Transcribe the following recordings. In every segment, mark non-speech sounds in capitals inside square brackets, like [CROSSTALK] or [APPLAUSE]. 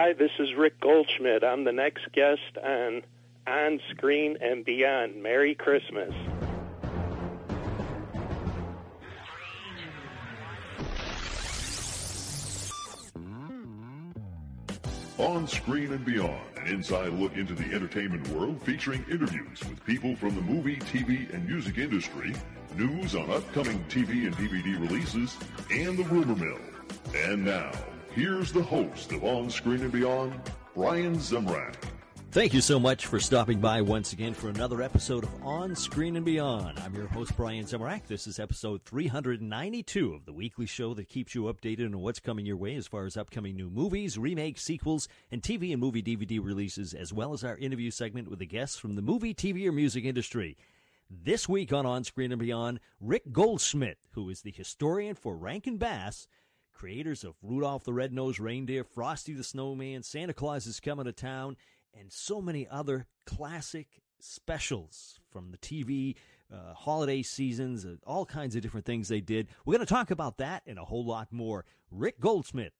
Hi, this is Rick Goldschmidt. I'm the next guest on On Screen and Beyond. Merry Christmas. On Screen and Beyond, an inside look into the entertainment world featuring interviews with people from the movie, TV, and music industry, news on upcoming TV and DVD releases, and the rumor mill. And now, here's the host of On Screen and Beyond, Brian Zemrak. Thank you so much for stopping by once again for another episode of On Screen and Beyond. I'm your host, Brian Zemrak. This is episode 392 of the weekly show that keeps you updated on what's coming your way as far as upcoming new movies, remakes, sequels, and TV and movie DVD releases, as well as our interview segment with the guests from the movie, TV, or music industry. This week on On Screen and Beyond, Rick Goldschmidt, who is the historian for Rankin Bass, creators of Rudolph the Red-Nosed Reindeer, Frosty the Snowman, Santa Claus is Coming to Town, and so many other classic specials from the TV, uh, holiday seasons, uh, all kinds of different things they did. We're going to talk about that and a whole lot more. Rick Goldschmidt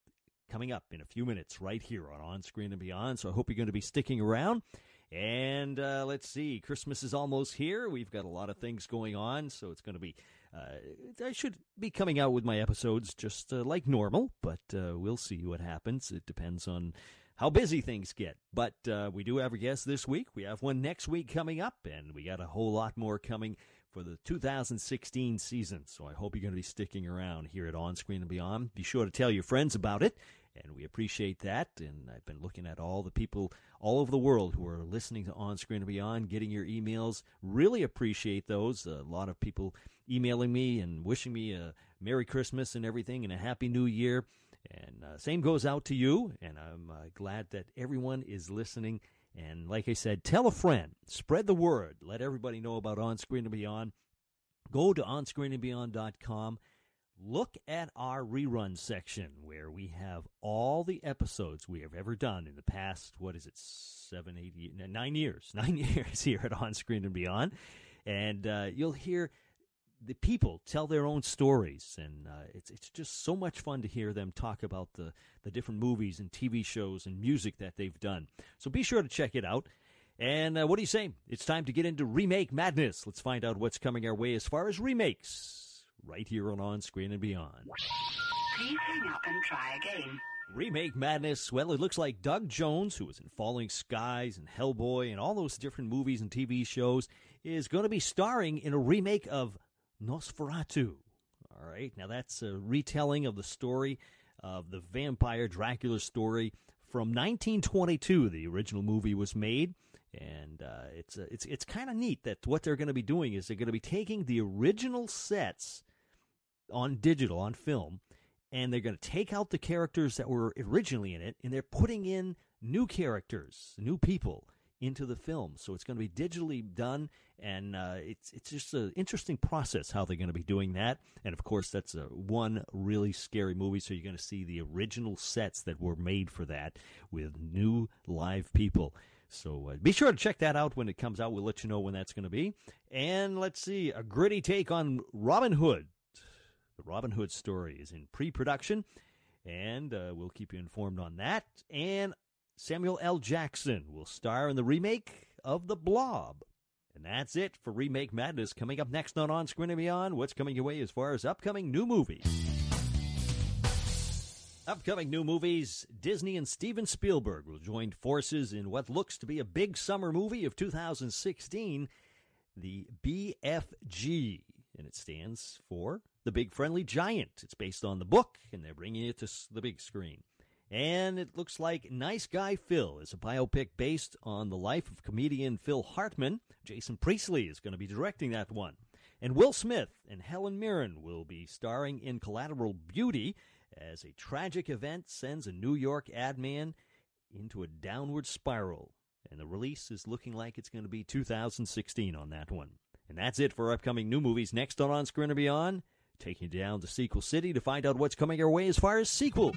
coming up in a few minutes right here on On Screen and Beyond. So I hope you're going to be sticking around. And uh, let's see, Christmas is almost here. We've got a lot of things going on, so it's going to be. Uh, I should be coming out with my episodes just uh, like normal, but uh, we'll see what happens. It depends on how busy things get. But uh, we do have a guest this week. We have one next week coming up, and we got a whole lot more coming for the 2016 season. So I hope you're going to be sticking around here at On Screen and Beyond. Be sure to tell your friends about it, and we appreciate that. And I've been looking at all the people all over the world who are listening to On Screen and Beyond, getting your emails. Really appreciate those. A lot of people emailing me and wishing me a Merry Christmas and everything, and a Happy New Year. And uh, same goes out to you. And I'm uh, glad that everyone is listening. And like I said, tell a friend, spread the word, let everybody know about On Screen and Beyond. Go to onscreenandbeyond.com. Look at our rerun section where we have all the episodes we have ever done in the past, what is it, seven, eight, nine years, [LAUGHS] nine years here at On Screen and Beyond. And uh, you'll hear the people tell their own stories, and uh, it's it's just so much fun to hear them talk about the the different movies and TV shows and music that they've done. So be sure to check it out. And uh, what do you say? It's time to get into remake madness. Let's find out what's coming our way as far as remakes right here on On Screen and Beyond. Please hang up and try again. Remake madness. Well, it looks like Doug Jones, who was in Falling Skies and Hellboy and all those different movies and TV shows, is going to be starring in a remake of Nosferatu. All right, now that's a retelling of the story of the vampire Dracula story from 1922. The original movie was made, and uh, it's uh, it's it's kind of neat that what they're going to be doing is they're going to be taking the original sets on digital on film, and they're going to take out the characters that were originally in it, and they're putting in new characters, new people into the film. So it's going to be digitally done, and uh, it's it's just an interesting process how they're going to be doing that. And of course, that's a one really scary movie. So you're going to see the original sets that were made for that with new live people. So uh, be sure to check that out when it comes out. We'll let you know when that's going to be. And let's see, a gritty take on Robin Hood. The Robin Hood story is in pre-production, and uh, we'll keep you informed on that. And Samuel L. Jackson will star in the remake of The Blob. And that's it for Remake Madness. Coming up next on On Screen and Beyond, what's coming your way as far as upcoming new movies? Upcoming new movies Disney and Steven Spielberg will join forces in what looks to be a big summer movie of 2016, the BFG. And it stands for The Big Friendly Giant. It's based on the book, and they're bringing it to the big screen. And it looks like Nice Guy Phil is a biopic based on the life of comedian Phil Hartman. Jason Priestley is going to be directing that one. And Will Smith and Helen Mirren will be starring in Collateral Beauty as a tragic event sends a New York ad man into a downward spiral. And the release is looking like it's going to be 2016 on that one. And that's it for upcoming new movies. Next on On Screen and Beyond, taking you down to Sequel City to find out what's coming our way as far as sequels.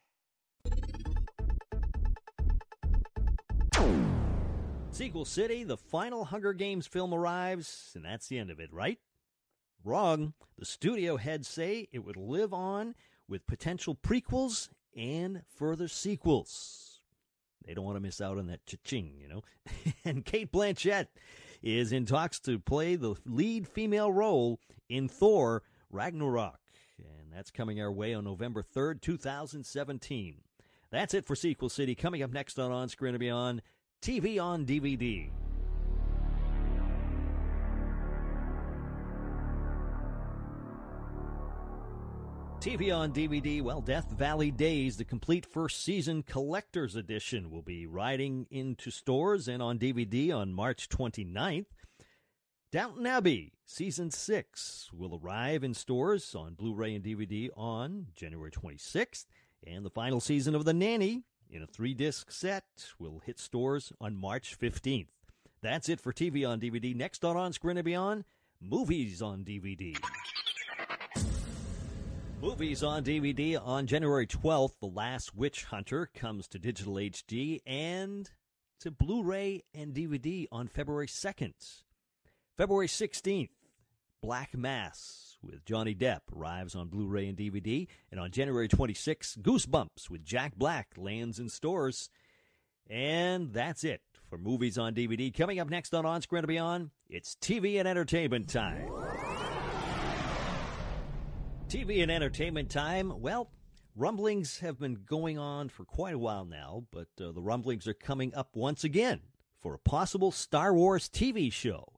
Sequel City, the final Hunger Games film arrives, and that's the end of it, right? Wrong. The studio heads say it would live on with potential prequels and further sequels. They don't want to miss out on that cha-ching, you know. [LAUGHS] and Cate Blanchett is in talks to play the lead female role in Thor Ragnarok. And that's coming our way on November 3rd, 2017. That's it for Sequel City. Coming up next on On Screen and Beyond, TV on DVD. TV on DVD, well, Death Valley Days, the complete first season collector's edition, will be riding into stores and on DVD on March 29th. Downton Abbey, Season 6, will arrive in stores on Blu ray and DVD on January 26th. And the final season of The Nanny, in a three disc set, will hit stores on March 15th. That's it for TV on DVD. Next on On Screen and Beyond, movies on DVD. Movies on DVD on January 12th. The Last Witch Hunter comes to digital HD and to Blu ray and DVD on February 2nd. February 16th, Black Mass with Johnny Depp arrives on Blu ray and DVD. And on January 26th, Goosebumps with Jack Black lands in stores. And that's it for movies on DVD. Coming up next on On Screen and Beyond, it's TV and entertainment time. TV and entertainment time. Well, rumblings have been going on for quite a while now, but uh, the rumblings are coming up once again for a possible Star Wars TV show.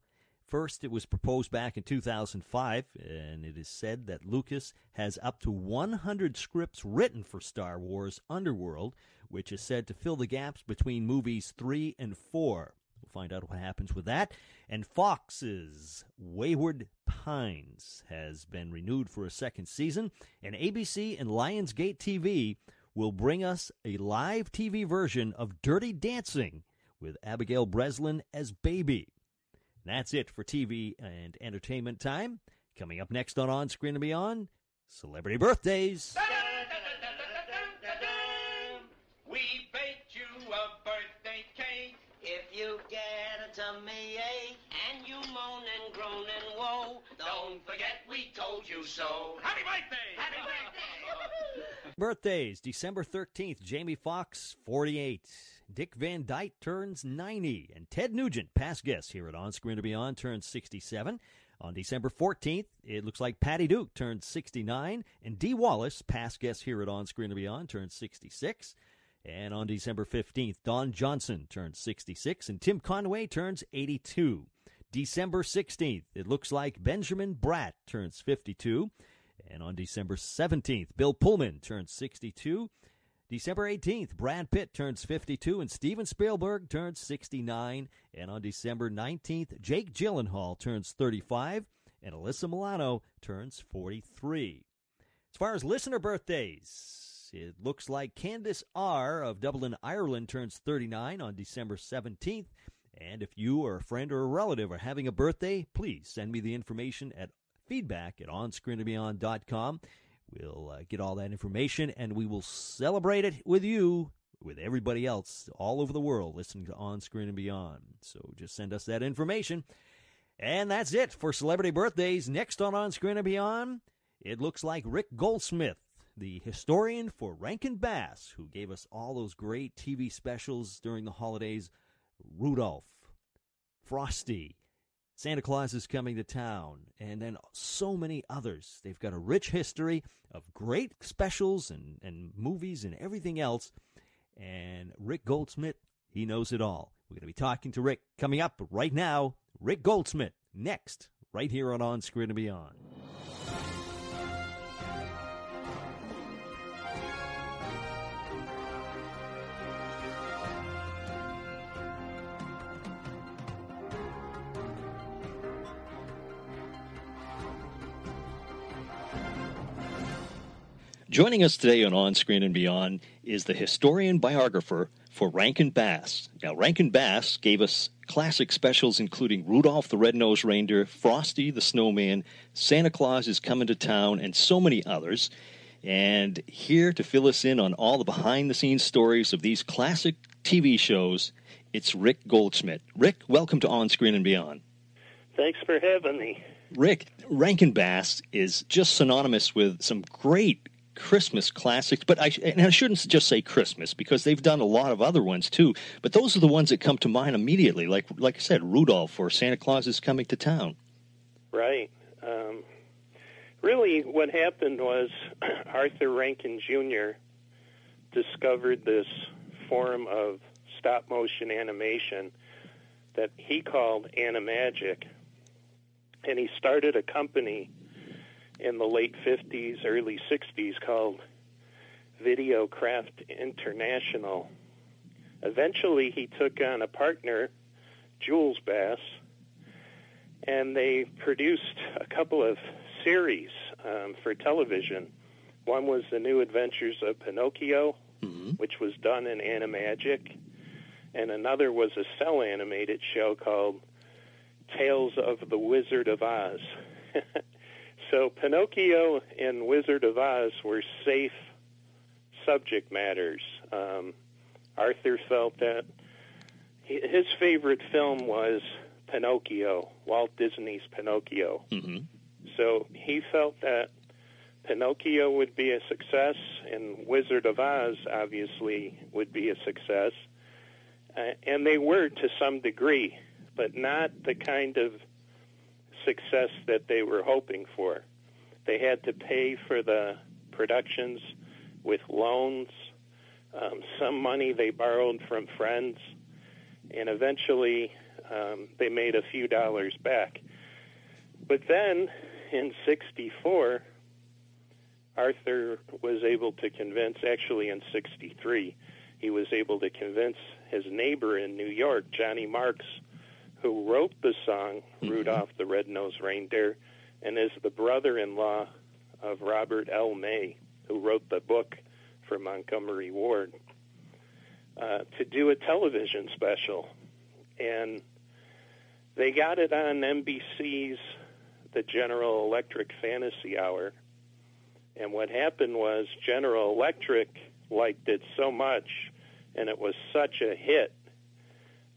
First, it was proposed back in 2005, and it is said that Lucas has up to 100 scripts written for Star Wars Underworld, which is said to fill the gaps between movies 3 and 4. We'll find out what happens with that. And Fox's Wayward Pines has been renewed for a second season, and ABC and Lionsgate TV will bring us a live TV version of Dirty Dancing with Abigail Breslin as Baby. That's it for TV and entertainment time. Coming up next on On Screen and Beyond, celebrity birthdays. We baked you a birthday cake. If you get a tummy ache and you moan and groan and woe, don't forget we told you so. Happy birthday! Happy birthday! Birthdays December 13th, Jamie Foxx, 48. Dick Van Dyke turns 90. And Ted Nugent, past guest here at On Screen and Beyond, turns 67. On December 14th, it looks like Patty Duke turns 69. And Dee Wallace, past guest here at On Screen and Beyond, turns 66. And on December 15th, Don Johnson turns 66. And Tim Conway turns 82. December 16th, it looks like Benjamin Bratt turns 52. And on December 17th, Bill Pullman turns 62. December 18th, Brad Pitt turns 52 and Steven Spielberg turns 69. And on December 19th, Jake Gyllenhaal turns 35 and Alyssa Milano turns 43. As far as listener birthdays, it looks like Candace R. of Dublin, Ireland turns 39 on December 17th. And if you or a friend or a relative are having a birthday, please send me the information at feedback at onscreenandbeyond.com. We'll uh, get all that information and we will celebrate it with you, with everybody else all over the world listening to On Screen and Beyond. So just send us that information. And that's it for celebrity birthdays. Next on On Screen and Beyond, it looks like Rick Goldschmidt, the historian for Rankin Bass, who gave us all those great TV specials during the holidays Rudolph, Frosty, Santa Claus is coming to town, and then so many others. They've got a rich history of great specials and, and movies and everything else. And Rick Goldschmidt, he knows it all. We're going to be talking to Rick coming up right now. Rick Goldschmidt, next, right here on On Screen and Beyond. Joining us today on On Screen and Beyond is the historian biographer for Rankin Bass. Now, Rankin Bass gave us classic specials including Rudolph the Red-Nosed Reindeer, Frosty the Snowman, Santa Claus is Coming to Town, and so many others. And here to fill us in on all the behind-the-scenes stories of these classic TV shows, it's Rick Goldschmidt. Rick, welcome to On Screen and Beyond. Thanks for having me. Rick, Rankin Bass is just synonymous with some great Christmas classics, but I, and I shouldn't just say Christmas because they've done a lot of other ones too. But those are the ones that come to mind immediately, like like I said, Rudolph or Santa Claus is coming to town. Right. Um, really, what happened was [CLEARS THROAT] Arthur Rankin Jr. discovered this form of stop motion animation that he called Animagic, and he started a company in the late 50s, early 60s called Videocraft International. Eventually, he took on a partner, Jules Bass, and they produced a couple of series um, for television. One was The New Adventures of Pinocchio, Mm-hmm. which was done in Animagic, and another was a cel animated show called Tales of the Wizard of Oz. [LAUGHS] so Pinocchio and Wizard of Oz were safe subject matters. Um, Arthur felt that his favorite film was Pinocchio, Walt Disney's Pinocchio. Mm-hmm. So he felt that Pinocchio would be a success, and Wizard of Oz obviously would be a success. Uh, and they were to some degree, but not the kind of success that they were hoping for. They had to pay for the productions with loans, um, some money they borrowed from friends, and eventually um, they made a few dollars back. But then in 64, Arthur was able to convince, actually in 63, he was able to convince his neighbor in New York, Johnny Marks, who wrote the song Rudolph the Red-Nosed Reindeer and is the brother-in-law of Robert L. May, who wrote the book for Montgomery Ward, uh, to do a television special. And they got it on NBC's The General Electric Fantasy Hour. And what happened was General Electric liked it so much, and it was such a hit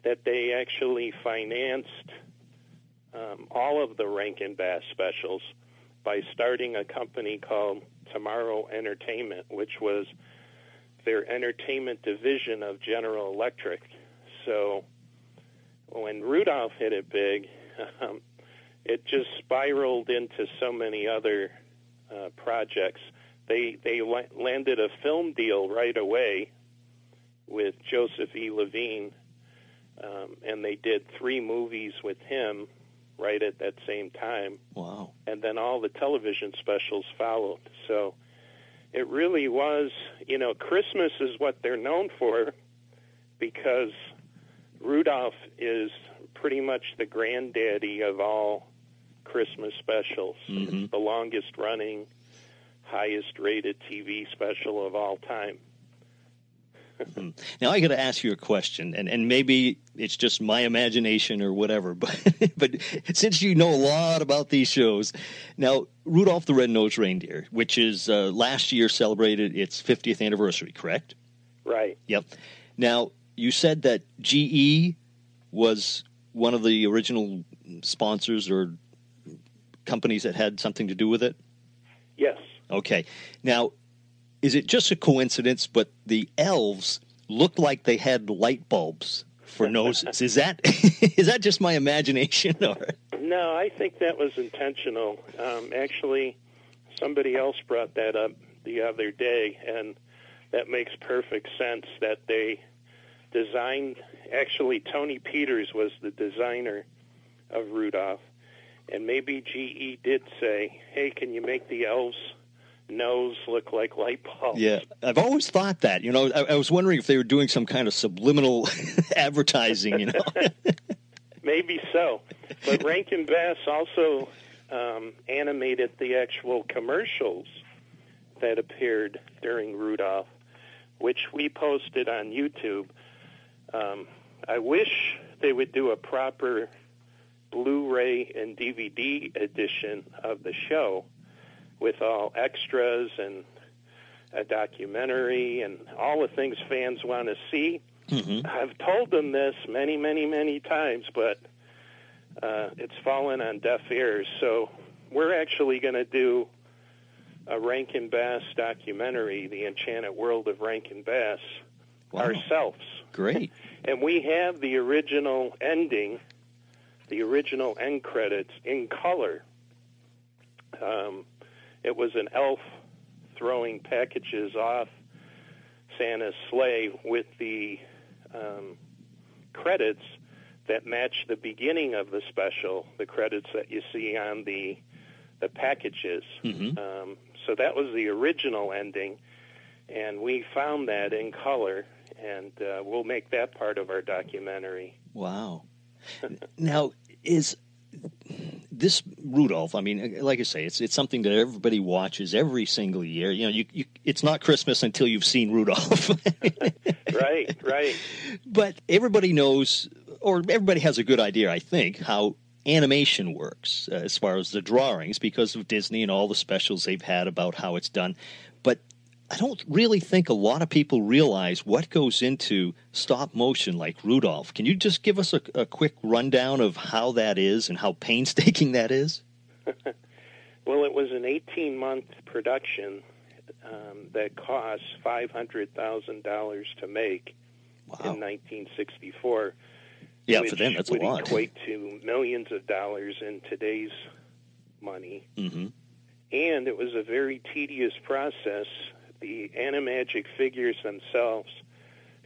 that they actually financed um, all of the Rankin Bass specials by starting a company called Tomorrow Entertainment, which was their entertainment division of General Electric. So when Rudolph hit it big, [LAUGHS] um, it just spiraled into so many other uh, projects. They they la- landed a film deal right away with Joseph E. Levine, um, and they did three movies with him right at that same time, Wow. and then all the television specials followed. So it really was, you know, Christmas is what they're known for because Rudolph is pretty much the granddaddy of all Christmas specials. Mhm. It's the longest running, highest rated TV special of all time. Now I got to ask you a question, and, and maybe it's just my imagination or whatever, [LAUGHS] but but since you know a lot about these shows, now Rudolph the Red-Nosed Reindeer, which is uh, last year celebrated its 50th anniversary, correct? Right. Yep. Now you said that GE was one of the original sponsors or companies that had something to do with it. Yes. Okay. Now, is it just a coincidence, but the elves looked like they had light bulbs for noses? is that [LAUGHS] is that just my imagination, or No, I think that was intentional. Um, actually, somebody else brought that up the other day, and that makes perfect sense that they designed. Actually, Tony Peters was the designer of Rudolph, and maybe GE did say, "Hey, can you make the elves' nose look like light bulbs?" yeah? I've always thought that. You know, I, I was wondering if they were doing some kind of subliminal [LAUGHS] advertising. You know, [LAUGHS] Maybe so. But Rankin Bass also um, animated the actual commercials that appeared during Rudolph, which we posted on YouTube. Um, I wish they would do a proper Blu-ray and DVD edition of the show with all extras and a documentary and all the things fans want to see. Mm-hmm. I've told them this many, many, many times, but uh, it's fallen on deaf ears. So we're actually going to do a Rankin Bass documentary, The Enchanted World of Rankin Bass, Wow. ourselves. Great. [LAUGHS] And we have the original ending, the original end credits in color. Um, it was an elf throwing packages off Santa's sleigh with the um, credits that match the beginning of the special, the credits that you see on the the packages. Mhm. Um, so that was the original ending, and we found that in color, and uh, we'll make that part of our documentary. Wow. [LAUGHS] now, is this Rudolph? I mean, like I say, it's it's something that everybody watches every single year. You know, you, you it's not Christmas until you've seen Rudolph. [LAUGHS] right, right. but everybody knows, or everybody has a good idea, I think, how animation works uh, as far as the drawings because of Disney and all the specials they've had about how it's done. But I don't really think a lot of people realize what goes into stop motion like Rudolph. Can you just give us a, a quick rundown of how that is and how painstaking that is? [LAUGHS] Well, it was an 18 month production um, that cost $500,000 to make in 1964. Yeah, for them, that's a would lot. equate to millions of dollars in today's money. hmm And it was a very tedious process. The Animagic figures themselves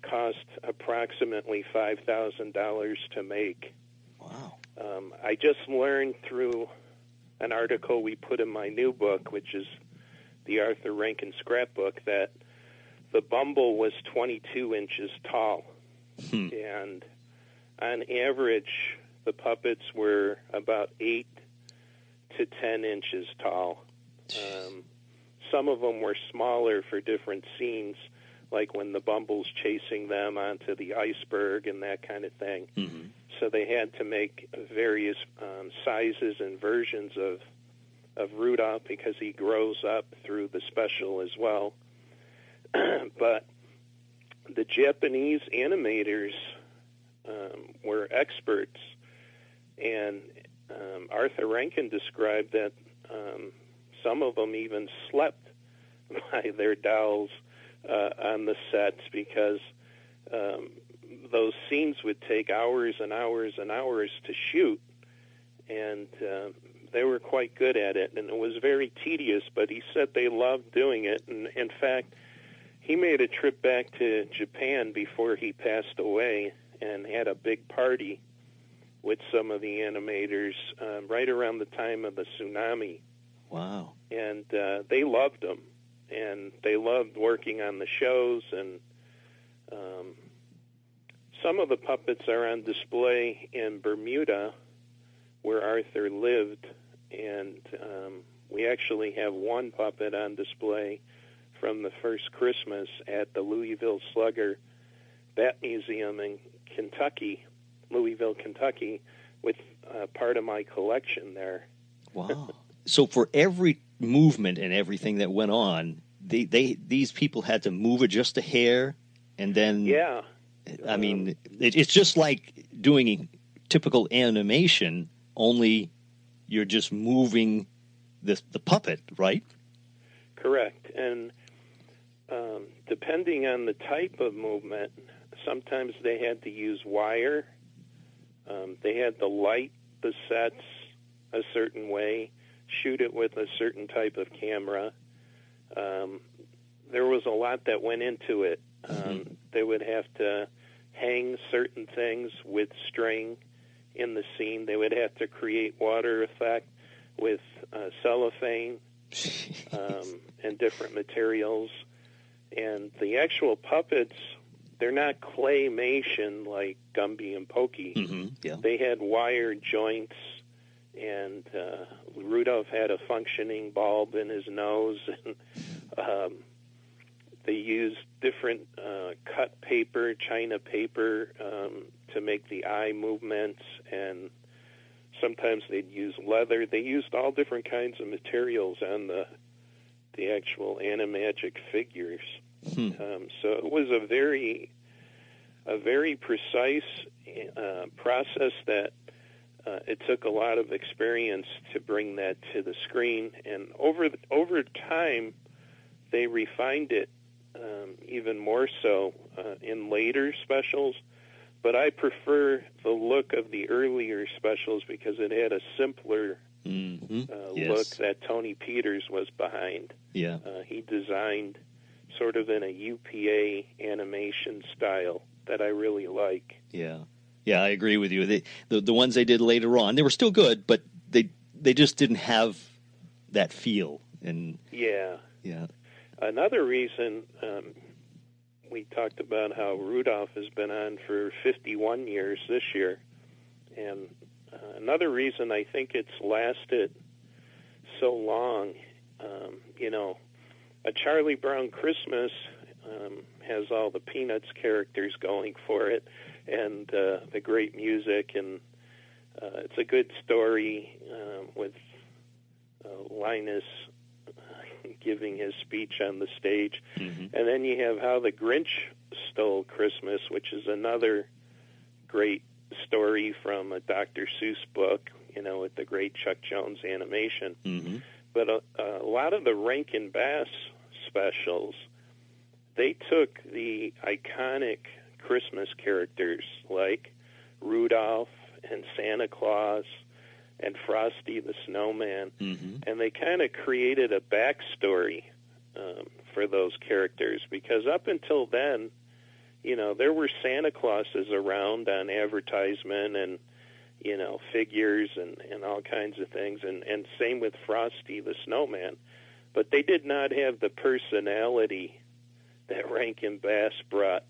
cost approximately $5,000 to make. Wow. Um, I just learned through an article we put in my new book, which is the Arthur Rankin scrapbook, that the Bumble was 22 inches tall. Hmm. And on average, the puppets were about 8 to 10 inches tall. Um, some of them were smaller for different scenes, like when the Bumble's chasing them onto the iceberg and that kind of thing. Hmm so they had to make various um, sizes and versions of of Rudolph because he grows up through the special as well. [CLEARS THROAT] but the Japanese animators um, were experts, and um, Arthur Rankin described that um, some of them even slept [LAUGHS] by their dolls uh, on the sets because um, those scenes would take hours and hours and hours to shoot, and uh, they were quite good at it. And it was very tedious, but he said they loved doing it. And in fact, he made a trip back to Japan before he passed away and had a big party with some of the animators um, right around the time of the tsunami Wow. and uh, they loved them, and they loved working on the shows. And um, some of the puppets are on display in Bermuda, where Arthur lived, and um, we actually have one puppet on display from the first Christmas at the Louisville Slugger Bat Museum in Kentucky, Louisville, Kentucky, with uh, part of my collection there. Wow. So for every movement and everything that went on, they, they these people had to move it just a hair, and then Yeah, I mean, it, it's just like doing a typical animation, only you're just moving the the puppet, right? Correct. And um, depending on the type of movement, sometimes they had to use wire. Um, they had to light the sets a certain way, shoot it with a certain type of camera. Um, there was a lot that went into it. Um, They would have to hang certain things with string in the scene. They would have to create water effect with uh, cellophane [LAUGHS] um, and different materials. And the actual puppets, they're not claymation like Gumby and Pokey. hmm Yeah. They had wire joints, and uh, Rudolph had a functioning bulb in his nose, [LAUGHS] and Um, they used different uh, cut paper, china paper, um, to make the eye movements, and sometimes they'd use leather. They used all different kinds of materials on the the actual animagic figures. Hmm. Um, so it was a very a very precise uh, process that uh, it took a lot of experience to bring that to the screen, and over the, over time, they refined it um, even more so uh, in later specials. But I prefer the look of the earlier specials because it had a simpler hmm uh, yes. look that Tony Peters was behind. Yeah. Uh, he designed sort of in a UPA animation style that I really like. Yeah, yeah, I agree with you. They, the the ones they did later on, they were still good, but they they just didn't have that feel. And Yeah. yeah, Another reason um, we talked about how Rudolph has been on for 51 years this year, and uh, another reason I think it's lasted so long, um, you know, a Charlie Brown Christmas um, has all the Peanuts characters going for it, and uh, the great music, and uh, it's a good story um, with uh, Linus [LAUGHS] giving his speech on the stage. Mhm. And then you have How the Grinch Stole Christmas, which is another great story from a Dr. Seuss book, you know, with the great Chuck Jones animation. hmm But a, a lot of the Rankin Bass specials, they took the iconic Christmas characters like Rudolph and Santa Claus and Frosty the Snowman hmm and they kind of created a backstory um, for those characters because up until then, you know, there were Santa Clauses around on advertisement and you know figures and and all kinds of things, and and same with Frosty the Snowman, but they did not have the personality that Rankin Bass brought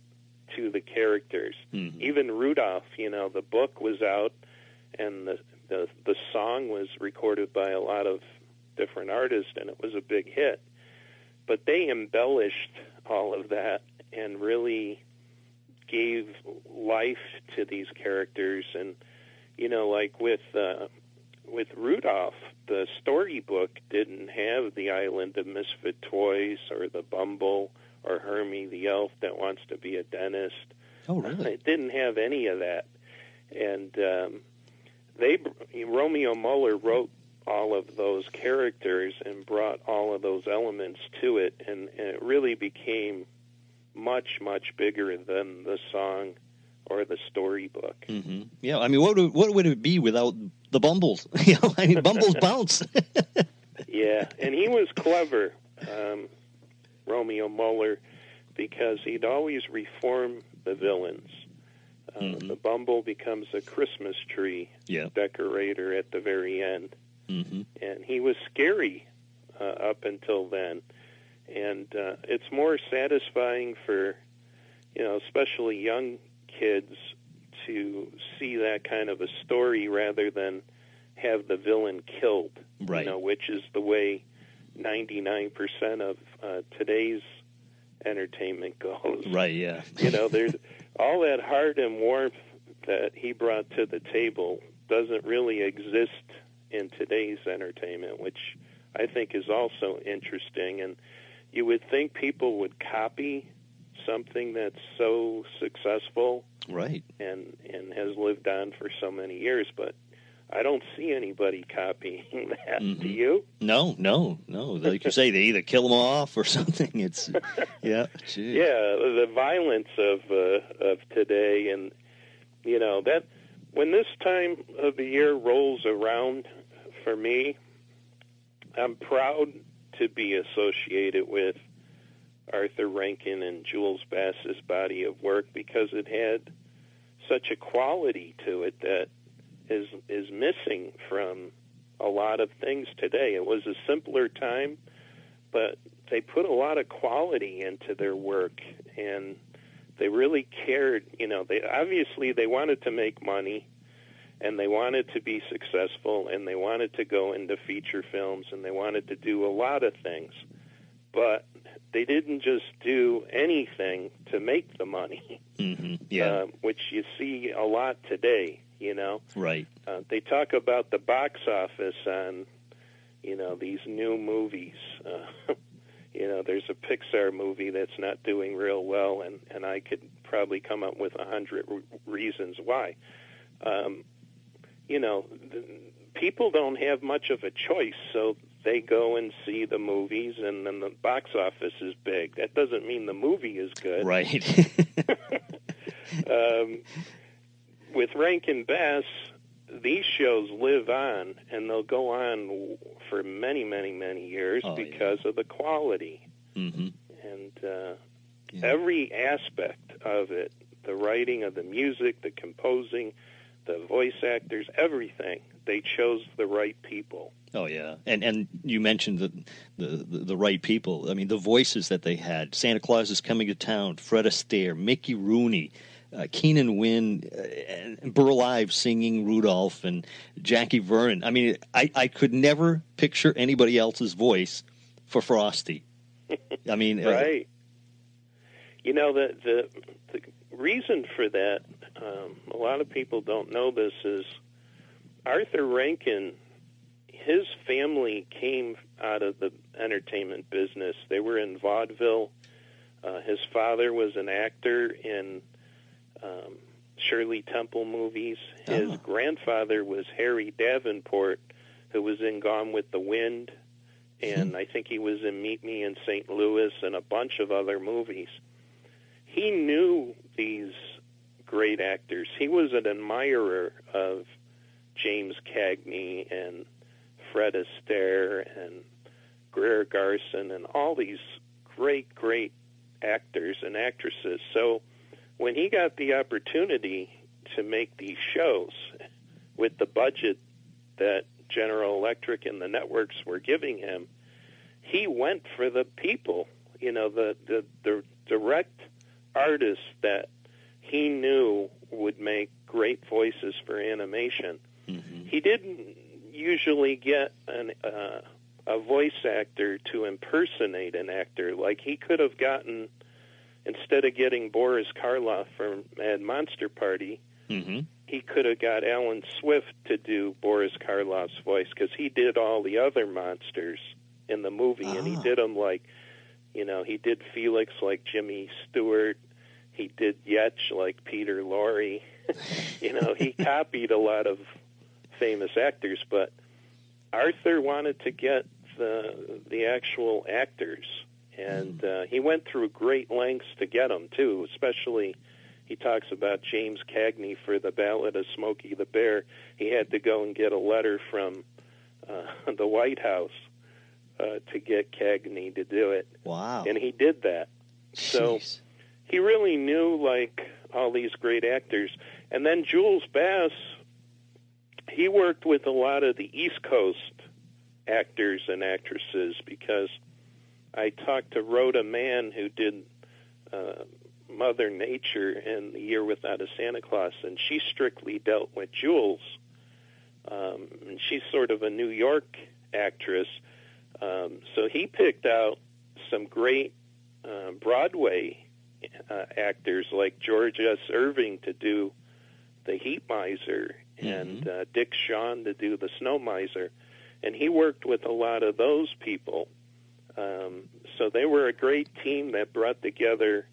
to the characters. hmm Even Rudolph, you know, the book was out, and the the the song was recorded by a lot of different artists, and it was a big hit. But they embellished all of that and really gave life to these characters, and you know, like with uh, with Rudolph, the storybook didn't have the Island of Misfit Toys or the Bumble or Hermie the elf that wants to be a dentist. Oh, really? [LAUGHS] It didn't have any of that, and um, they Romeo Muller wrote all of those characters and brought all of those elements to it, and, and it really became much much bigger than the song or the storybook. hmm Yeah, I mean, what would, what would it be without the Bumbles? [LAUGHS] you know, I mean, Bumbles bounce. [LAUGHS] Yeah, and he was clever, um, Romeo Muller, because he'd always reform the villains. Uh, Mhm. The Bumble becomes a Christmas tree yeah. decorator at the very end, hmm and he was scary uh, up until then. And uh, it's more satisfying for, you know, especially young kids to see that kind of a story rather than have the villain killed. Right. You know, which is the way 99% of uh, today's entertainment goes. Right. Yeah. You know, there's all that heart and warmth that he brought to the table doesn't really exist in today's entertainment, which I think is also interesting. And you would think people would copy something that's so successful Right. and and has lived on for so many years, but I don't see anybody copying [LAUGHS] that. Do Mhm. you? No, no, no. Like you say, they either kill them off or [LAUGHS] something. It's [LAUGHS] yeah. Gee. Yeah, the violence of uh, of today, and you know that when this time of the year rolls around for me, I'm proud to be associated with Arthur Rankin and Jules Bass's body of work because it had such a quality to it that is is missing from a lot of things today. It was a simpler time, but they put a lot of quality into their work and they really cared, you know, they obviously they wanted to make money and they wanted to be successful and they wanted to go into feature films and they wanted to do a lot of things. But they didn't just do anything to make the money, hmm Yeah. uh, which you see a lot today. You know, right. uh, they talk about the box office on, you know, these new movies. Uh, [LAUGHS] you know, there's a Pixar movie that's not doing real well, and and I could probably come up with a hundred re- reasons why. Um, you know, the, people don't have much of a choice, so they go and see the movies, and then the box office is big. That doesn't mean the movie is good. Right. [LAUGHS] [LAUGHS] um, with Rankin Bass, these shows live on, and they'll go on for many, many, many years Oh, yeah. because of the quality hmm and uh, Yeah. every aspect of it the writing of the music, the composing, the voice actors, everything. They chose the right people. Oh yeah, and and you mentioned the, the the the right people. I mean, the voices that they had: Santa Claus is coming to town, Fred Astaire, Mickey Rooney, uh, Keenan Wynn, uh, and Burl Ives singing Rudolph, and Jackie Vernon. I mean, I I could never picture anybody else's voice for Frosty. I mean, uh, Right. You know the the the reason for that. Um, a lot of people don't know this is Arthur Rankin. His family came out of the entertainment business. They were in vaudeville. Uh, his father was an actor in um, Shirley Temple movies. His Oh. grandfather was Harry Davenport, who was in Gone with the Wind, and I think he was in Meet Me in St. Louis and a bunch of other movies. He knew these great actors. He was an admirer of James Cagney and Fred Astaire and Greer Garson and all these great, great actors and actresses. So when he got the opportunity to make these shows with the budget that General Electric and the networks were giving him, he went for the people, you know, the the, the direct artists that he knew would make great voices for animation. mhm. He didn't usually get an uh, a voice actor to impersonate an actor. Like he could have gotten instead of getting Boris Karloff from Mad Monster Party, Mhm. he could have got Allen Swift to do Boris Karloff's voice because he did all the other monsters in the movie, and he Ah. did them like, you know, he did Felix like Jimmy Stewart, he did Yetch like Peter Lorre. [LAUGHS] you know, he [LAUGHS] copied a lot of famous actors, but Arthur wanted to get the the actual actors, and uh, he went through great lengths to get them too. Especially, he talks about James Cagney for the Ballad of Smokey the Bear. He had to go and get a letter from uh, [LAUGHS] the White House uh, to get Cagney to do it, Wow. and he did that. So- Jeez. He really knew like all these great actors, and then Jules Bass. He worked with a lot of the East Coast actors and actresses because I talked to Rhoda Mann, who did uh, Mother Nature and The Year Without a Santa Claus, and she strictly dealt with Jules. Um, and she's sort of a New York actress, um, so he picked out some great uh, Broadway uh, actors like George S. Irving to do the Heat Miser and uh, Dick Shawn to do the Snow Miser, and he worked with a lot of those people. Um, so they were a great team that brought together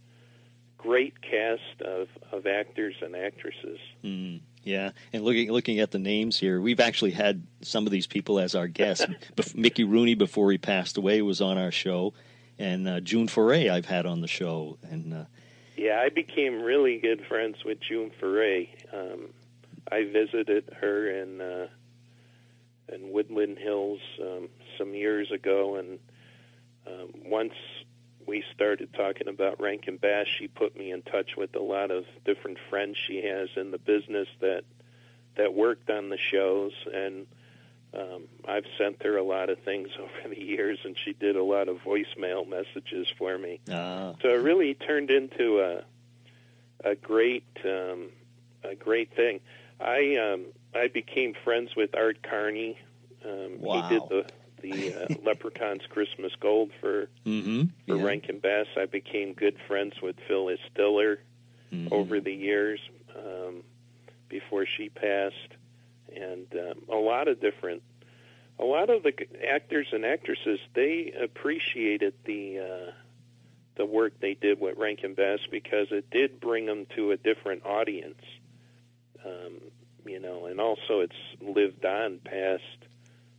great cast of, of actors and actresses. Mm, yeah, and looking looking at the names here, we've actually had some of these people as our guests. [LAUGHS] Mickey Rooney, before he passed away, was on our show, and uh, June Foray I've had on the show, and uh, Yeah, I became really good friends with June Foray. Um, I visited her in uh, in Woodland Hills um, some years ago, and um, once we started talking about Rankin Bass, she put me in touch with a lot of different friends she has in the business that that worked on the shows, and um, I've sent her a lot of things [LAUGHS] over the years, and she did a lot of voicemail messages for me. uh, So it really turned into a a great um, a great thing. I um, I became friends with Art Carney. Um, Wow. He did the the uh, [LAUGHS] Leprechaun's Christmas Gold for Mm-hmm. for Rankin Bass. I became good friends with Phyllis Diller Mm-hmm. over the years um, before she passed, and um, a lot of different, a lot of the actors and actresses they appreciated the uh, the work they did with Rankin Bass because it did bring them to a different audience, um, you know, and also it's lived on past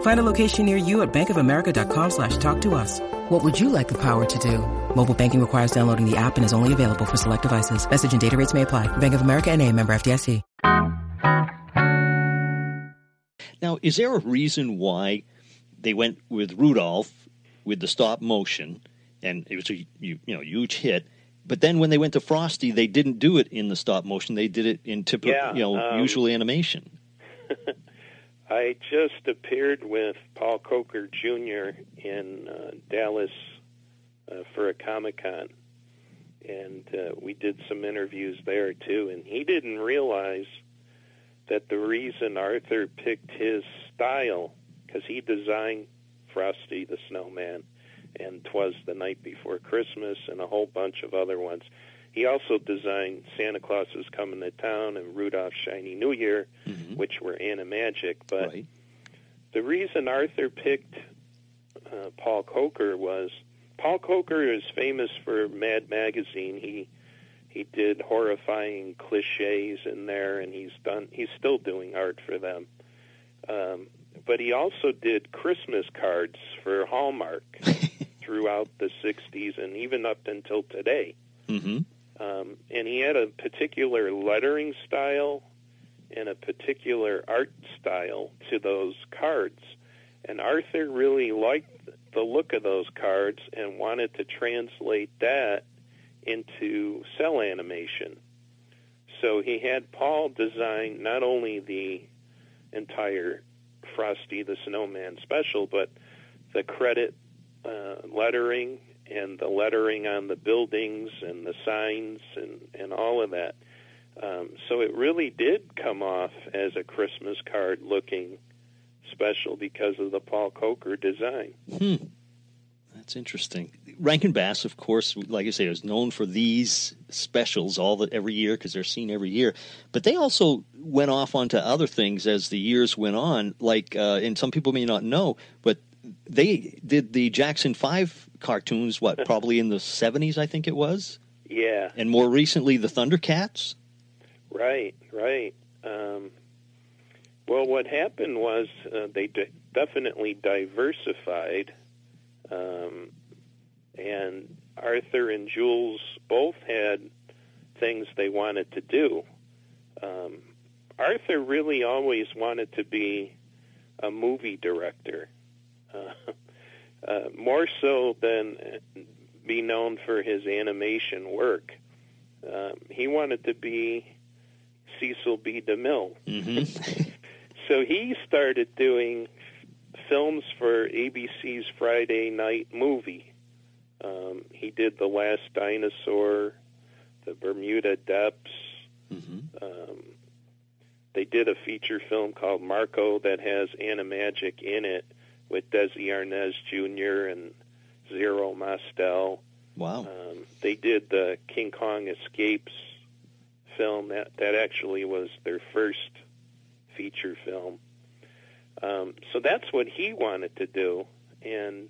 Find a location near you at bankofamerica.com slash talk to us. What would you like the power to do? Mobile banking requires downloading the app and is only available for select devices. Message and data rates may apply. Bank of America and a member FDIC. Now, is there a reason why they went with Rudolph with the stop motion, and it was a you, you know huge hit? But then when they went to Frosty, they didn't do it in the stop motion. They did it in typical, Yeah, you know, um, usual animation. [LAUGHS] I just appeared with Paul Coker Jr. in uh, Dallas uh, for a Comic Con, and uh, we did some interviews there too. And he didn't realize that the reason Arthur picked his style, because he designed Frosty the Snowman and Twas the Night Before Christmas and a whole bunch of other ones. He also designed Santa Claus is Coming to Town and Rudolph Shiny New Year, which were animagic. But right. the reason Arthur picked uh, Paul Coker was Paul Coker is famous for Mad Magazine. He he did horrifying cliches in there, and he's done he's still doing art for them. Um, but he also did Christmas cards for Hallmark [LAUGHS] throughout the '60s and even up until today. Mm-hmm. Um, and he had a particular lettering style and a particular art style to those cards. And Arthur really liked the look of those cards and wanted to translate that into cel animation. So he had Paul design not only the entire Frosty the Snowman special, but the credit uh, lettering and the lettering on the buildings and the signs and, and all of that. Um, so it really did come off as a Christmas card looking special because of the Paul Coker design. That's interesting. Rankin Bass, of course, like I say, is known for these specials all the every year because they're seen every year. But they also went off onto other things as the years went on. Like, uh, and some people may not know, but they did the Jackson Five cartoons. What, [LAUGHS] probably in the seventies, I think it was, Yeah, and more recently the Thundercats. right, right. Um, well, what happened was uh, they de- definitely diversified, um, and Arthur and Jules both had things they wanted to do. Um, Arthur really always wanted to be a movie director, uh, uh, more so than be known for his animation work. Um, he wanted to be Cecil B. DeMille. Mm-hmm. [LAUGHS] So he started doing films for ABC's Friday night movie. Um, he did The Last Dinosaur, The Bermuda Depths. Um, they did a feature film called Marco that has Animagic in it with Desi Arnaz Jr. and Zero Mostel. Wow. Um, they did the King Kong Escapes film. That that actually was their first feature film. Um, so that's what he wanted to do, and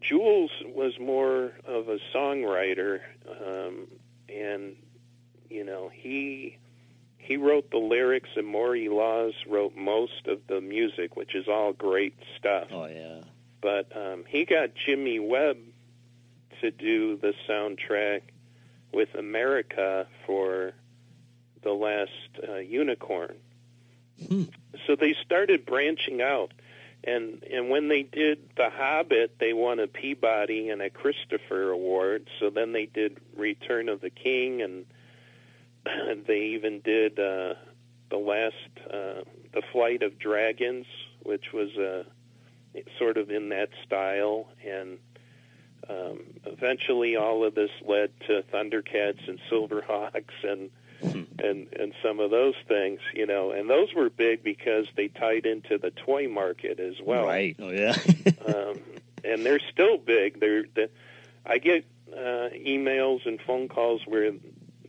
Jules was more of a songwriter, um, and you know he he wrote the lyrics, and Maury Laws wrote most of the music, which is all great stuff Oh yeah. but um, he got Jimmy Webb to do the soundtrack with America for the last uh, Unicorn. So they started branching out, and and when they did The Hobbit, they won a Peabody and a Christopher Award. So then they did Return of the King, and [CLEARS THROAT] they even did uh, the last uh, The Flight of Dragons, which was uh, sort of in that style, and um, eventually all of this led to Thundercats and Silverhawks [LAUGHS] and and and some of those things, you know, and those were big because they tied into the toy market as well. Right. Oh yeah. [LAUGHS] [LAUGHS] um, and they're still big. They're the, I get uh, emails and phone calls where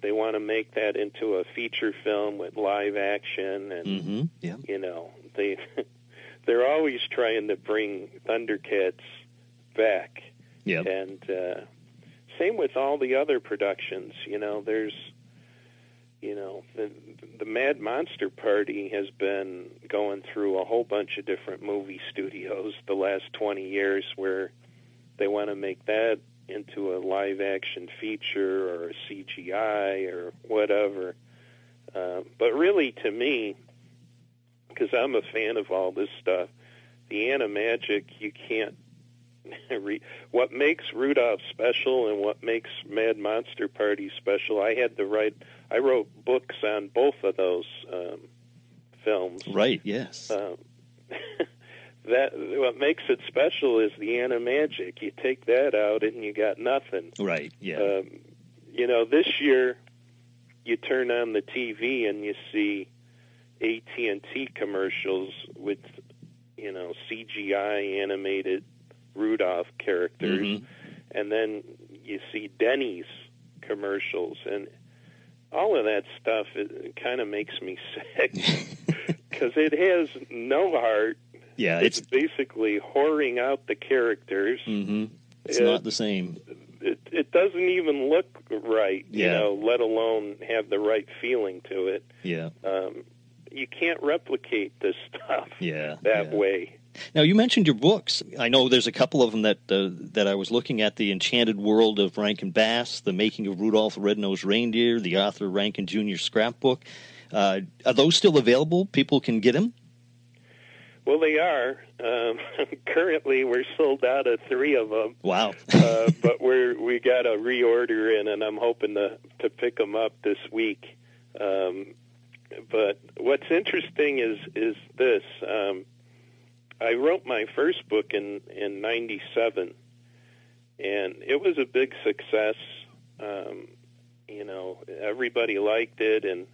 they want to make that into a feature film with live action, and mm-hmm. Yeah. you know they [LAUGHS] they're always trying to bring Thundercats back. Yep. And uh, same with all the other productions. You know, there's, you know, the the Mad Monster Party has been going through a whole bunch of different movie studios the last 20 years, where they want to make that into a live action feature or a CGI or whatever. Uh, but really, to me, because I'm a fan of all this stuff, the animagic you can't [LAUGHS] what makes Rudolph special and what makes Mad Monster Party special. I had to write. I wrote books on both of those um, films. Right. Yes. Um, [LAUGHS] that what makes it special is the animagic. You take that out and you got nothing. Right. Yeah. Um, you know, this year you turn on the TV and you see AT and T commercials with you know CGI animated Rudolph characters, Mhm. and then you see Denny's commercials, and all of that stuff it kind of makes me [LAUGHS] sick [LAUGHS] because it has no heart. Yeah. It's, It's. basically whoring out the characters. hmm It's Yeah. not the same. It, it doesn't even look right, you Yeah. know, let alone have the right feeling to it. Yeah. Um, you can't replicate this stuff Yeah. that yeah. way. Now you mentioned your books. I know there's a couple of them that uh, that I was looking at: the Enchanted World of Rankin Bass, the Making of Rudolph the Red-Nosed Reindeer, the Arthur Rankin Jr. scrapbook. Uh, are those still available? People can get them. Well, they are. Um, [LAUGHS] currently, we're sold out of three of them, Wow. [LAUGHS] uh, but we're we got a reorder in, and I'm hoping to to pick them up this week. Um, but what's interesting is is this. Um, I wrote my first book in in '97, and it was a big success. Um, you know, everybody liked it, and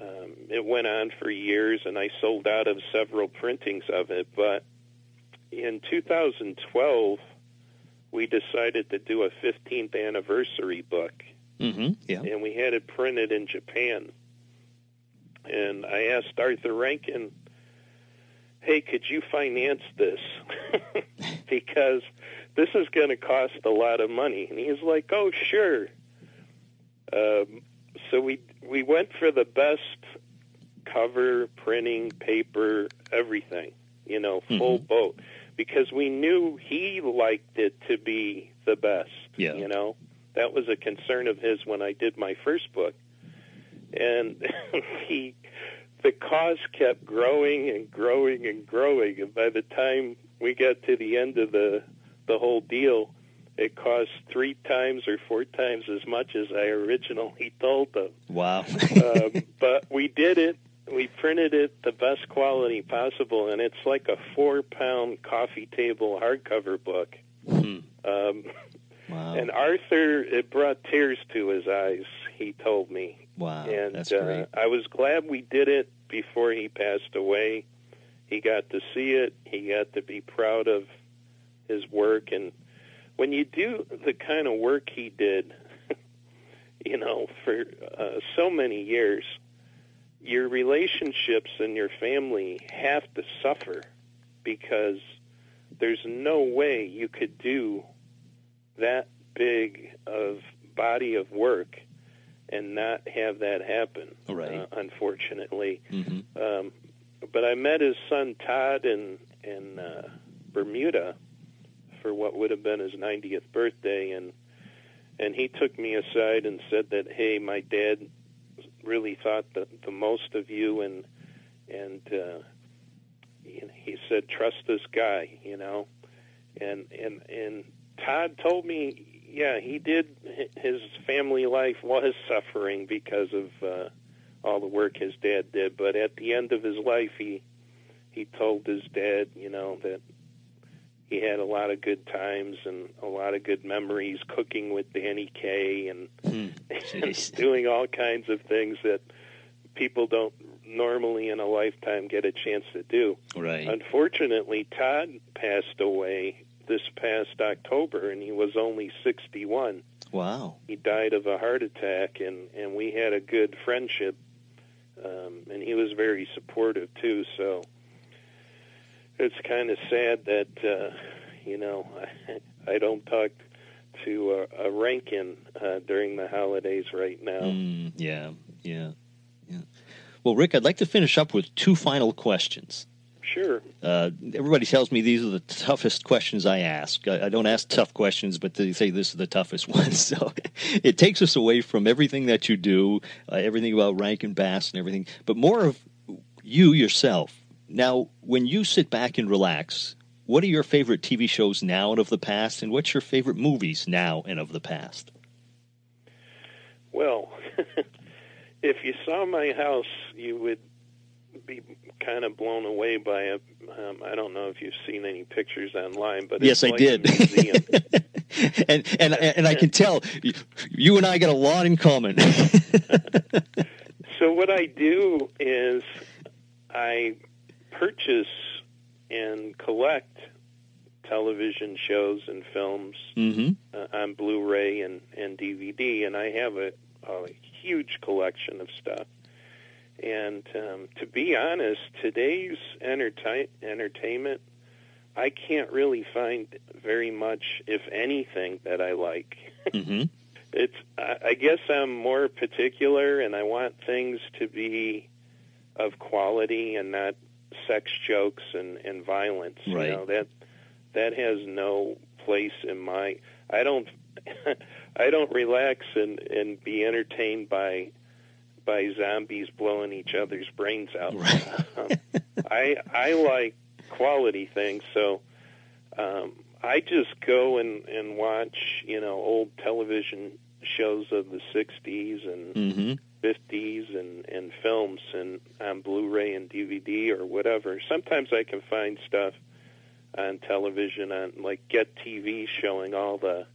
um, it went on for years, and I sold out of several printings of it. But in 2012, we decided to do a 15th anniversary book, hmm Yeah. and we had it printed in Japan. And I asked Arthur Rankin, "Hey, could you finance this? [LAUGHS] because this is going to cost a lot of money." And he's like, "Oh, sure." Um, so we we went for the best cover, printing, paper, everything. You know, mm-hmm. full boat, because we knew he liked it to be the best. Yeah. You know, that was a concern of his when I did my first book, and [LAUGHS] he the cost kept growing and growing and growing, and by the time we got to the end of the the whole deal, it cost three times or four times as much as I originally told them. Wow. Um, [LAUGHS] but we did it. We printed it the best quality possible, and it's like a four-pound coffee table hardcover book. Hmm. Um, wow. and Arthur, it brought tears to his eyes. He told me, wow. and That's uh, great. I was glad we did it before he passed away. He got to see it. He got to be proud of his work, and when you do the kind of work he did, [LAUGHS] you know, for uh, so many years, your relationships and your family have to suffer because there's no way you could do that big of body of work and not have that happen. Right. Uh, unfortunately, hmm um, but I met his son Todd in in uh, Bermuda for what would have been his 90th birthday, and and he took me aside and said that, hey, my dad really thought the the most of you, and and uh, he said, "Trust this guy," you know, and and and Todd told me, yeah, he did. His family life was [LAUGHS] suffering because of uh, all the work his dad did, but at the end of his life, he he told his dad, you know, that he had a lot of good times and a lot of good memories cooking with Danny Kaye and, Hmm. [LAUGHS] and doing all kinds of things that people don't normally in a lifetime get a chance to do. Right. Unfortunately, Todd passed away this past October and he was only 61. Wow. He died of a heart attack and and we had a good friendship um and he was very supportive too, so it's kind of sad that uh you know I, [LAUGHS] I don't talk to a, a Rankin uh, during the holidays right now. Mm, yeah, yeah, yeah. Well, Rick, I'd like to finish up with two final questions. Sure. Uh, everybody tells me these are the toughest questions I ask. I, I don't ask tough questions, but they say this is the toughest [LAUGHS] one. So [LAUGHS] it takes us away from everything that you do, uh, everything about Rankin Bass and everything, but more of you yourself. Now, when you sit back and relax, what are your favorite TV shows now and of the past, and what's your favorite movies now and of the past? Well, [LAUGHS] if you saw my house, you would be kind of blown away by it. Um, I don't know if you've seen any pictures online, but Yes, it's I like did. museum. [LAUGHS] and and and I can tell you and I got a lot in common. [LAUGHS] so what I do is I purchase and collect television shows and films hmm uh, on Blu-ray and, and DVD, and I have a, a huge collection of stuff. And um, to be honest, today's entertain- entertainment, I can't really find very much, if anything, that I like. [LAUGHS] hmm It's I I guess I'm more particular, and I want things to be of quality and not sex jokes and and violence. Right. You know that that has no place in my. I don't. [LAUGHS] I don't relax and and be entertained by by zombies blowing each other's brains out. Right. Um, I I like quality things, so um, I just go and and watch you know old television shows of the '60s and hmm 50s and and films and on Blu-ray and DVD or whatever. Sometimes I can find stuff on television on like Get TV showing all the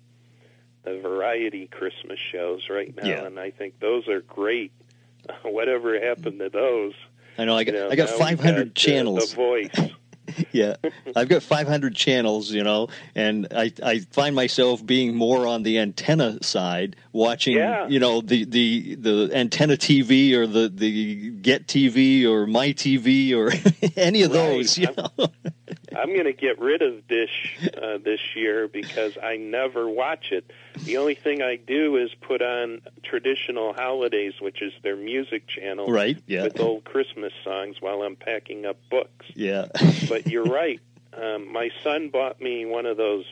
the variety Christmas shows right now, Yeah. and I think those are great. [LAUGHS] Whatever happened to those? I know. I got You know, I got 500 got, uh, channels. the Voice. [LAUGHS] [LAUGHS] yeah, I've got 500 channels. You know, and I I find myself being more on the antenna side, watching. Yeah. You know, the the the antenna TV or the the Get TV or My TV or [LAUGHS] any of Right. those. You I'm- know. [LAUGHS] I'm going to get rid of Dish uh, this year because I never watch it. The only thing I do is put on traditional holidays, which is their music channel, Right, yeah. with old Christmas songs while I'm packing up books. yeah. But you're right. Um, my son bought me one of those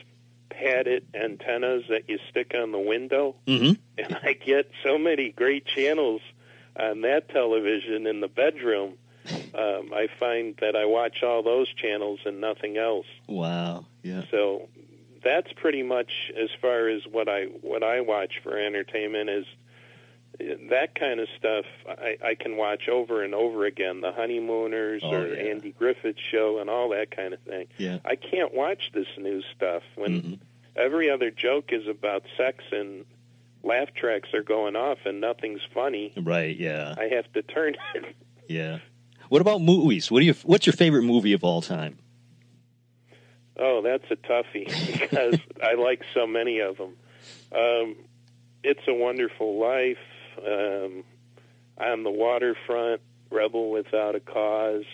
padded antennas that you stick on the window, hmm and I get so many great channels on that television in the bedroom. Um, I find that I watch all those channels and nothing else. Wow. Yeah. So that's pretty much as far as what I what I watch for entertainment is that kind of stuff. I, I can watch over and over again. The Honeymooners Oh, or yeah. Andy Griffith Show and all that kind of thing. Yeah. I can't watch this new stuff when Mhm. every other joke is about sex and laugh tracks are going off and nothing's funny. Right. Yeah. I have to turn it. [LAUGHS] Yeah. What about movies? What do you? What's your favorite movie of all time? Oh, that's a toughie [LAUGHS] because I like so many of them. Um, it's a Wonderful Life, um, On the Waterfront, Rebel Without a Cause.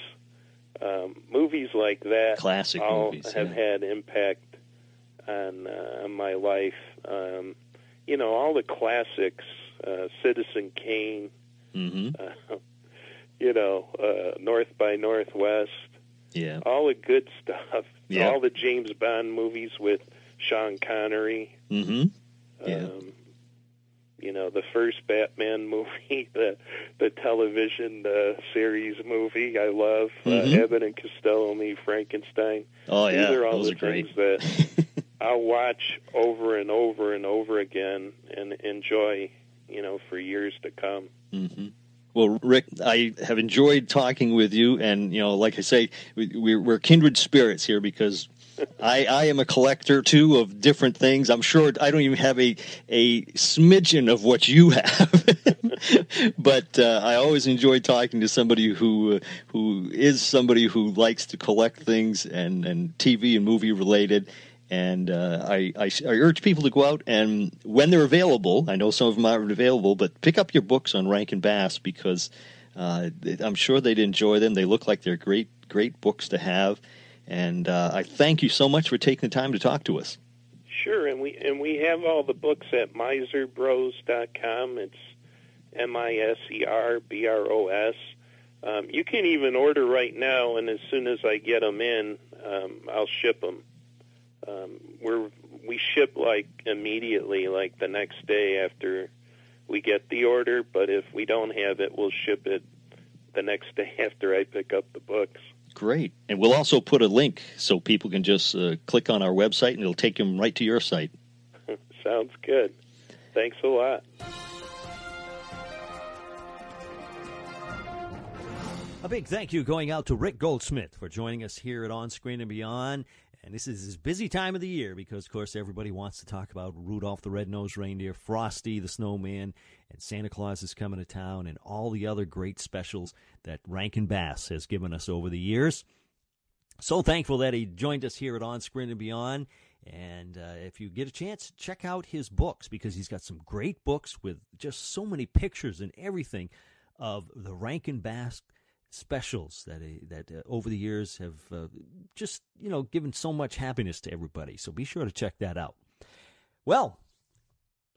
Um, movies like that Classic all movies, have yeah. had impact on, uh, on my life. Um, you know, all the classics, uh, Citizen Kane, hmm uh, you know, uh, North by Northwest Yeah. all the good stuff. Yeah. All the James Bond movies with Sean Connery. hmm Yeah. Um, you know the first Batman [LAUGHS] movie, the the television uh, series movie. I love Mhm. uh, Abbott and Costello meet Frankenstein. Oh These yeah, are all those the are great. things that [LAUGHS] I'll watch over and over and over again and enjoy, you know, for years to come. hmm Well, Rick, I have enjoyed talking with you, and you know, like I say, we, we're, kindred spirits here because [LAUGHS] I, I am a collector too of different things. I'm sure I don't even have a a smidgen of what you have, [LAUGHS] but uh, I always enjoy talking to somebody who uh, who is somebody who likes to collect things and and TV and movie related. And uh, I, I, I urge people to go out and when they're available, I know some of them aren't available, but pick up your books on Rankin Bass because uh, I'm sure they'd enjoy them. They look like they're great, great books to have. And uh, I thank you so much for taking the time to talk to us. Sure, and we and we have all the books at miserbros.com. It's M I S E R B R O S. Um, you can even order right now, and as soon as I get them in, um, I'll ship them. Um, we're we ship like immediately, like the next day after we get the order. But if we don't have it, we'll ship it the next day [LAUGHS] after I pick up the books. Great. And we'll also put a link so people can just uh, click on our website and it'll take them right to your site. [LAUGHS] Sounds good. Thanks a lot. A big thank you going out to Rick Goldschmidt for joining us here at On Screen and Beyond. And this is his busy time of the year because, of course, everybody wants to talk about Rudolph the Red-Nosed Reindeer, Frosty the Snowman, and Santa Claus is coming to town, and all the other great specials that Rankin Bass has given us over the years. So thankful that he joined us here at On Screen and Beyond. And uh, if you get a chance, check out his books because he's got some great books with just so many pictures and everything of the Rankin Bass specials that uh, that uh, over the years have uh, just you know given so much happiness to everybody. So be sure to check that out. Well,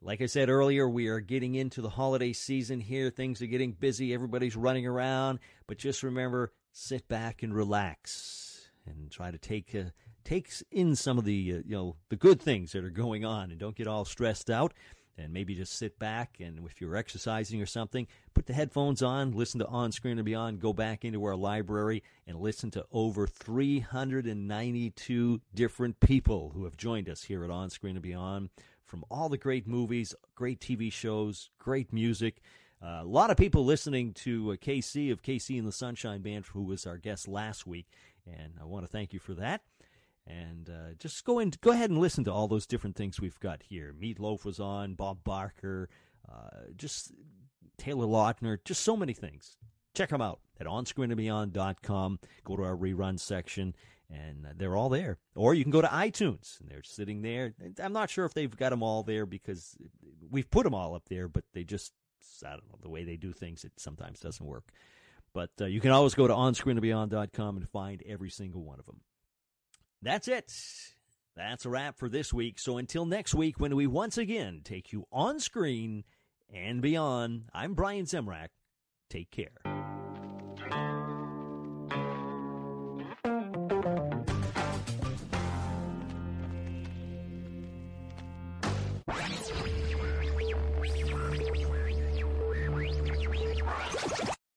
like I said earlier, we are getting into the holiday season here. Things are getting busy. Everybody's running around, but just remember, sit back and relax and try to take uh, take in some of the uh, you know the good things that are going on, and don't get all stressed out. And maybe just sit back and if you're exercising or something, put the headphones on, listen to On Screen and Beyond, go back into our library and listen to over 392 different people who have joined us here at On Screen and Beyond from all the great movies, great TV shows, great music. Uh, a lot of people listening to uh, KC of KC and the Sunshine Band, who was our guest last week, and I want to thank you for that. And uh, just go in, go ahead and listen to all those different things we've got here. Meatloaf was on, Bob Barker, uh, just Taylor Lautner, just so many things. Check them out at onscreenandbeyond.com. Go to our rerun section, and they're all there. Or you can go to iTunes, and they're sitting there. I'm not sure if they've got them all there because we've put them all up there, but they just, I don't know, the way they do things, it sometimes doesn't work. But uh, you can always go to onscreenandbeyond.com and find every single one of them. That's it. That's a wrap for this week. So until next week, when we once again take you on screen and beyond, I'm Brian Zemrak. Take care.